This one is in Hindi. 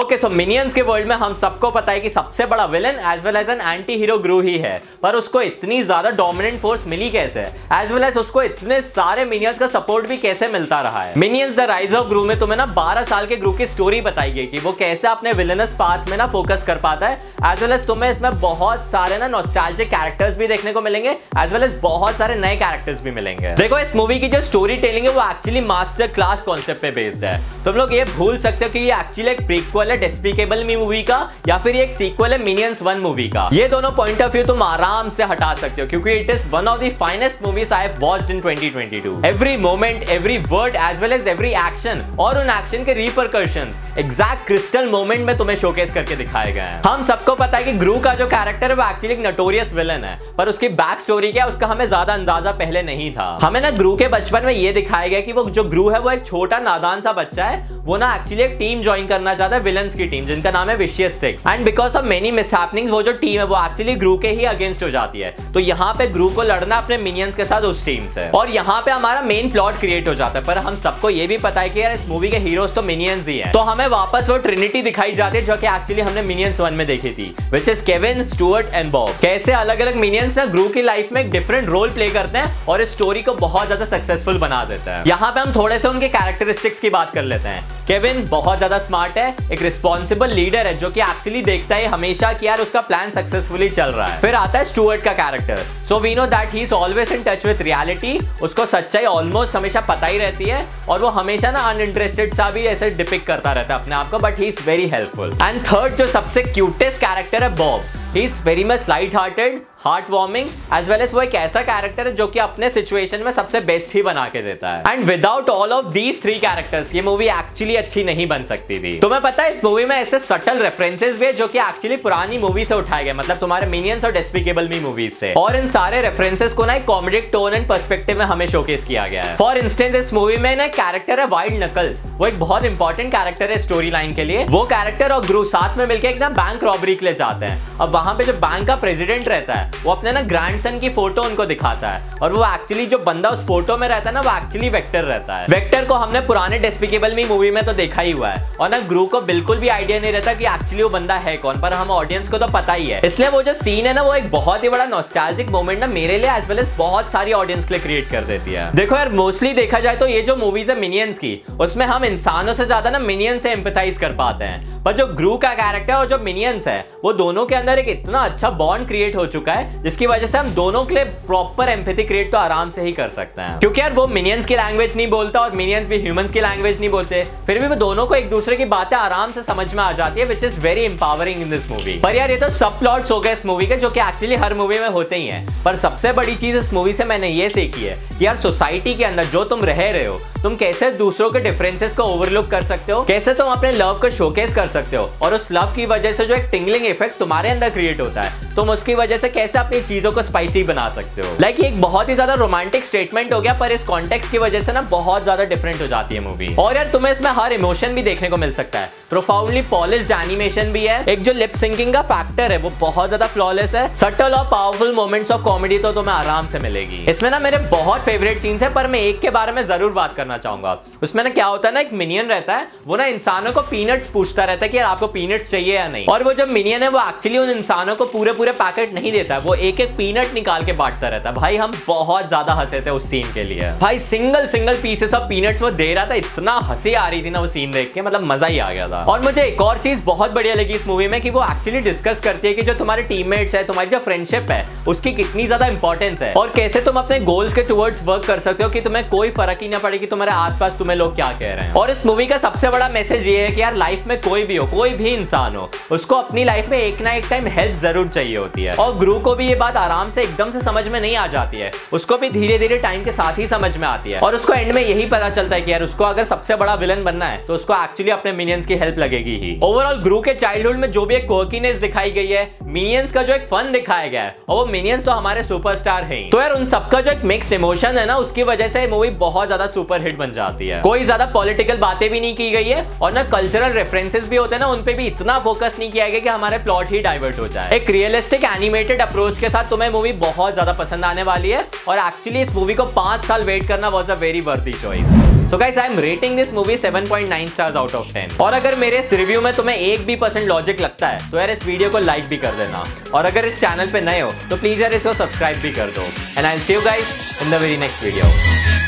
ओके सो मिनियंस के वर्ल्ड में हम सबको पता है कि सबसे बड़ा villain as well as an anti hero Gru ही है। पर उसको इतनी ज़्यादा डोमिनेंट फोर्स मिली कैसे? एज वेल एज उसको इतने सारे मिनियंस का सपोर्ट भी कैसे मिलता रहा है? Minions the rise of Gru में तुम्हें ना 12 साल के ग्रू की स्टोरी बताई गई कि वो कैसे अपने विलनस पाथ में ना फोकस कर पाता है। एज वेल एज तुम्हें इसमें बहुत सारे ना नॉस्टैल्जिक कैरेक्टर्स भी देखने को मिलेंगे एज वेल एज बहुत सारे नए कैरेक्टर्स भी मिलेंगे। देखो, इस मूवी की जो स्टोरी टेलिंग है, वो एक्चुअली मास्टर क्लास कॉन्सेप्ट पे बेस्ड है। तुम लोग ये भूल सकते हो कि ये एक्चुअली एक प्रीक्वल है डेस्पिकेबल मी मूवी का, या फिर एक सीक्वल है मिनियंस वन मूवी का। ये दोनों पॉइंट ऑफ़ व्यू तुम आराम से हटा सकते हो, क्योंकि it is one of the finest movies I have watched in 2022 every moment every word as well as every action और उन एक्शन के रिपरकर्शंस एग्जैक्ट क्रिस्टल मोमेंट में तुम्हें शोकेस करके दिखाए गए हैं। हम सबको पता है कि ग्रू का जो कैरेक्टर है, वो एक्चुअली एक नोटोरियस विलन है, पर उसकी बैक स्टोरी क्या उसका हमें ज़्यादा अंदाज़ा पहले नहीं था। हमें ना ग्रू के बचपन में ये दिखाया गया कि वो जो ग्रू है, वो एक छोटा नादान सा बच्चा है वो ना एक्चुअली एक टीम ज्वाइन करना चाहता है की टीम जिनका नाम है vicious six and because of many miss वो जो टीम है, वो एक्चुअली ग्रू के ही अगेंस्ट हो जाती है. तो यहाँ पे ग्रू को लड़ना अपने मिनियंस के साथ उस टीम से. और यहाँ पे हमारा मेन प्लॉट क्रिएट हो जाता है. पर हम सबको ये भी पता है कि यार इस मूवी के हीरोज तो मिनियंस ही है. तो हमें वापस वो ट्रिनिटी दिखाई जाती है, जो कि एक्चुअली हमने मिनियंस वन में देखी थी which is Kevin Stuart and Bob कैसे अलग अलग मिनियंस ना ग्रू की लाइफ में एक डिफरेंट रोल प्ले करते हैं और इस स्टोरी को बहुत ज़्यादा सक्सेसफुल बना देते हैं. यहाँ पे हम थोड़े से उनके कैरेक्टरिस्टिक्स की बात कर लेते हैं. केविन बहुत ज़्यादा स्मार्ट है, एक रिस्पॉन्सिबल लीडर है, जो कि एक्चुअली देखता है हमेशा कि यार उसका प्लान सक्सेसफुली चल रहा है। फिर आता है स्टूअर्ट का character so we know that he is always in touch with reality उसको सच्चाई ऑलमोस्ट हमेशा पता ही रहती है, और वो हमेशा ना अनइंटरेस्टेड सा भी ऐसे डिपिक करता रहता है अपने आप को but he is very helpful and third जो सबसे क्यूटेस्ट कैरेक्टर है Bob he is very much light hearted heart warming as well as वो एक ऐसा कैरेक्टर है जो कि अपने सिचुएशन में सबसे बेस्ट ही बना के देता है। And without all of these three characters ये मूवी एक्चुअली अच्छी नहीं बन सकती थी। तुम्हें पता है, इस मूवी में ऐसे सटल रेफरेंसेस भी है जो कि एक्चुअली पुरानी मूवी से उठाए गए मतलब तुम्हारे मिनियंस और डेस्पिकेबल मी मूवीज़ से। और इन सारे रेफरेंसेस को ना एक कॉमेडिक टोन एंड पर्सपेक्टिव में हमें शोकेस किया गया है। फॉर इंस्टेंस इस मूवी में ना कैरेक्टर है वाइल्ड नकल्स वो एक बहुत इंपॉर्टेंट कैरेक्टर है स्टोरी लाइन के लिए। वो कैरेक्टर और ग्रू साथ में मिलकर एक ना बैंक रॉबरी के लिए जाते हैं। अब वहाँ पे जो बैंक का प्रेसिडेंट रहता है वो अपने ना ग्रैंडसन की फ़ोटो उनको दिखाता है। और वो एक्चुअली जो बंदा उस फ़ोटो में रहता है ना, वो एक्चुअली वेक्टर रहता है। वेक्टर को हमने पुराने डेस्पिकेबल मी मूवी में तो देखा ही हुआ है। और ना ग्रू को बिल्कुल भी आइडिया नहीं रहता कि एक्चुअली वो बंदा है कौन, पर हम ऑडियंस को तो पता ही है। इसलिए वो जो सीन है ना, वो एक बहुत ही बड़ा नॉस्टैल्जिक मोमेंट ना मेरे लिए एज वेल एज बहुत सारी ऑडियंस के लिए क्रिएट कर देती है। देखो यार मोस्टली देखा जाए तो ये जो मूवीज़ है मिनियंस की, उसमें हम इंसानों से ज़्यादा ना मिनियन से एम्पथाइज कर पाते हैं। पर जो ग्रू का कैरेक्टर और जो मिनियंस है, वो दोनों के अंदर एक इतना अच्छा बॉन्ड क्रिएट हो चुका है जिसकी वजह से हम दोनों के लिए प्रॉपर एम्पैथी क्रिएट तो आराम से ही कर सकते हैं। क्योंकि यार वो मिनियंस की लैंग्वेज नहीं बोलता और मिनियंस भी ह्यूमंस की लैंग्वेज नहीं बोलते, फिर भी वो दोनों को एक दूसरे की बातें आराम से समझ में आ जाती है which is very empowering in this movie पर यार ये तो सब प्लॉट्स हो गए इस मूवी के, जो कि एक्चुअली हर मूवी में होते ही हैं। पर सबसे बड़ी चीज़ इस मूवी से मैंने ये सीखी है कि यार सोसाइटी के अंदर जो तुम रह रहे हो, तुम कैसे दूसरों के डिफरेंसेस को ओवरलुक कर सकते हो, कैसे तुम अपने लव को शोकेस कर सकते हो, और उस लव की वजह से जो एक टिंगलिंग इफ़ेक्ट तुम्हारे अंदर क्रिएट होता है। तुम उसकी वजह से कैसे अपनी चीज़ों को स्पाइसी बना सकते हो? लाइक like, एक बहुत ही ज़्यादा रोमांटिक स्टेटमेंट हो गया पर इस कॉन्टेक्स्ट की वजह से ना बहुत ज़्यादा डिफरेंट हो जाती है मूवी और यार तुम्हें इसमें हर इमोशन भी देखने को मिल सकता है। प्रोफाउंडली पॉलिस्ड एनिमेशन भी है। एक जो लिप सिंकिंग का फैक्टर है वो बहुत ज़्यादा फ्लॉलेस है। सटल और पावरफुल मोमेंट्स ऑफ़ कॉमेडी तो तुम्हें आराम से मिलेगी। इसमें ना मेरे बहुत फेवरेट सीन्स है पर मैं एक के बारे में ज़रूर बात करना चाहूँगा। उसमें ना क्या होता है ना एक मिनियन रहता है वो ना इंसानों को पीनट्स पूछता रहता है कि यार आपको पीनट्स चाहिए या नहीं? और वो जब मिनियन है वो एक्चुअली उन इंसानों को पूरे पूरे पैकेट नहीं देता है वो एक एक पीनट निकाल के बांटता रहता है। भाई, हम बहुत ज़्यादा हंसे थे उस सीन के लिए। भाई single single pieces of peanuts वो दे रहा था, इतना हँसी आ रही थी ना वो सीन देख के मतलब मज़ा ही आ गया था। और मुझे एक और चीज़ बहुत बढ़िया लगी इस मूवी में कि वो एक्चुअली डिस्कस करती है कि जो तुम्हारे टीममेट्स है, तुम्हारी जो फ्रेंडशिप है, उसकी कितनी ज़्यादा इंपॉर्टेंस है। और कैसे तुम अपने गोल्स के टुवर्ड्स वर्क कर सकते हो कि तुम्हें कोई फ़र्क ही ना पड़े कि तुम्हारे आसपास तुम्हें लोग क्या कह रहे हैं। और इस मूवी का सबसे बड़ा मैसेज ये है कि यार लाइफ में कोई भी हो, कोई भी इंसान हो, उसको अपनी लाइफ में एक ना एक टाइम हेल्प ज़रूर चाहिए। होती है। और ग्रू को भी ये बात आराम से एकदम से समझ में नहीं आ जाती है। उसको भी धीरे धीरे टाइम के साथ ही समझ में आती है। और उसको एंड में यही पता चलता है कि यार उसको अगर सबसे बड़ा विलन बनना है तो उसको एक्चुअली अपने मिनियंस की हेल्प लगेगी ही। ओवरऑल ग्रू के चाइल्डहुड में जो भी एक कोकिनेस दिखाई गई है मिनियंस का जो एक फन दिखाया गया है, और वो मिनियंस तो हमारे सुपरस्टार हैं तो यार उन सबका जो एक मिक्स्ड इमोशन है ना, उसकी वजह से मूवी बहुत ज़्यादा सुपर हिट बन जाती है। कोई ज़्यादा पॉलिटिकल बातें भी नहीं की गई है, और ना कल्चरल रेफरेंसेस भी होते हैं ना, उन पे भी इतना फोकस नहीं किया गया कि हमारे प्लॉट ही डाइवर्ट हो जाए। एक रियलिस्टिक एनिमेटेड अप्रोच के साथ तुम्हें मूवी बहुत ज़्यादा पसंद आने वाली है और एक्चुअली इस मूवी को पाँच साल वेट करना was a very worthy choice so guys I am rating this movie 7.9 stars out of 10 और अगर मेरे इस रिव्यू में तुम्हें एक भी परसेंट लॉजिक लगता है तो यार इस वीडियो को लाइक भी कर देना। और अगर इस चैनल पे नए हो तो प्लीज़ यार इसको सब्सक्राइब भी कर दो। And I see you guys in the very next video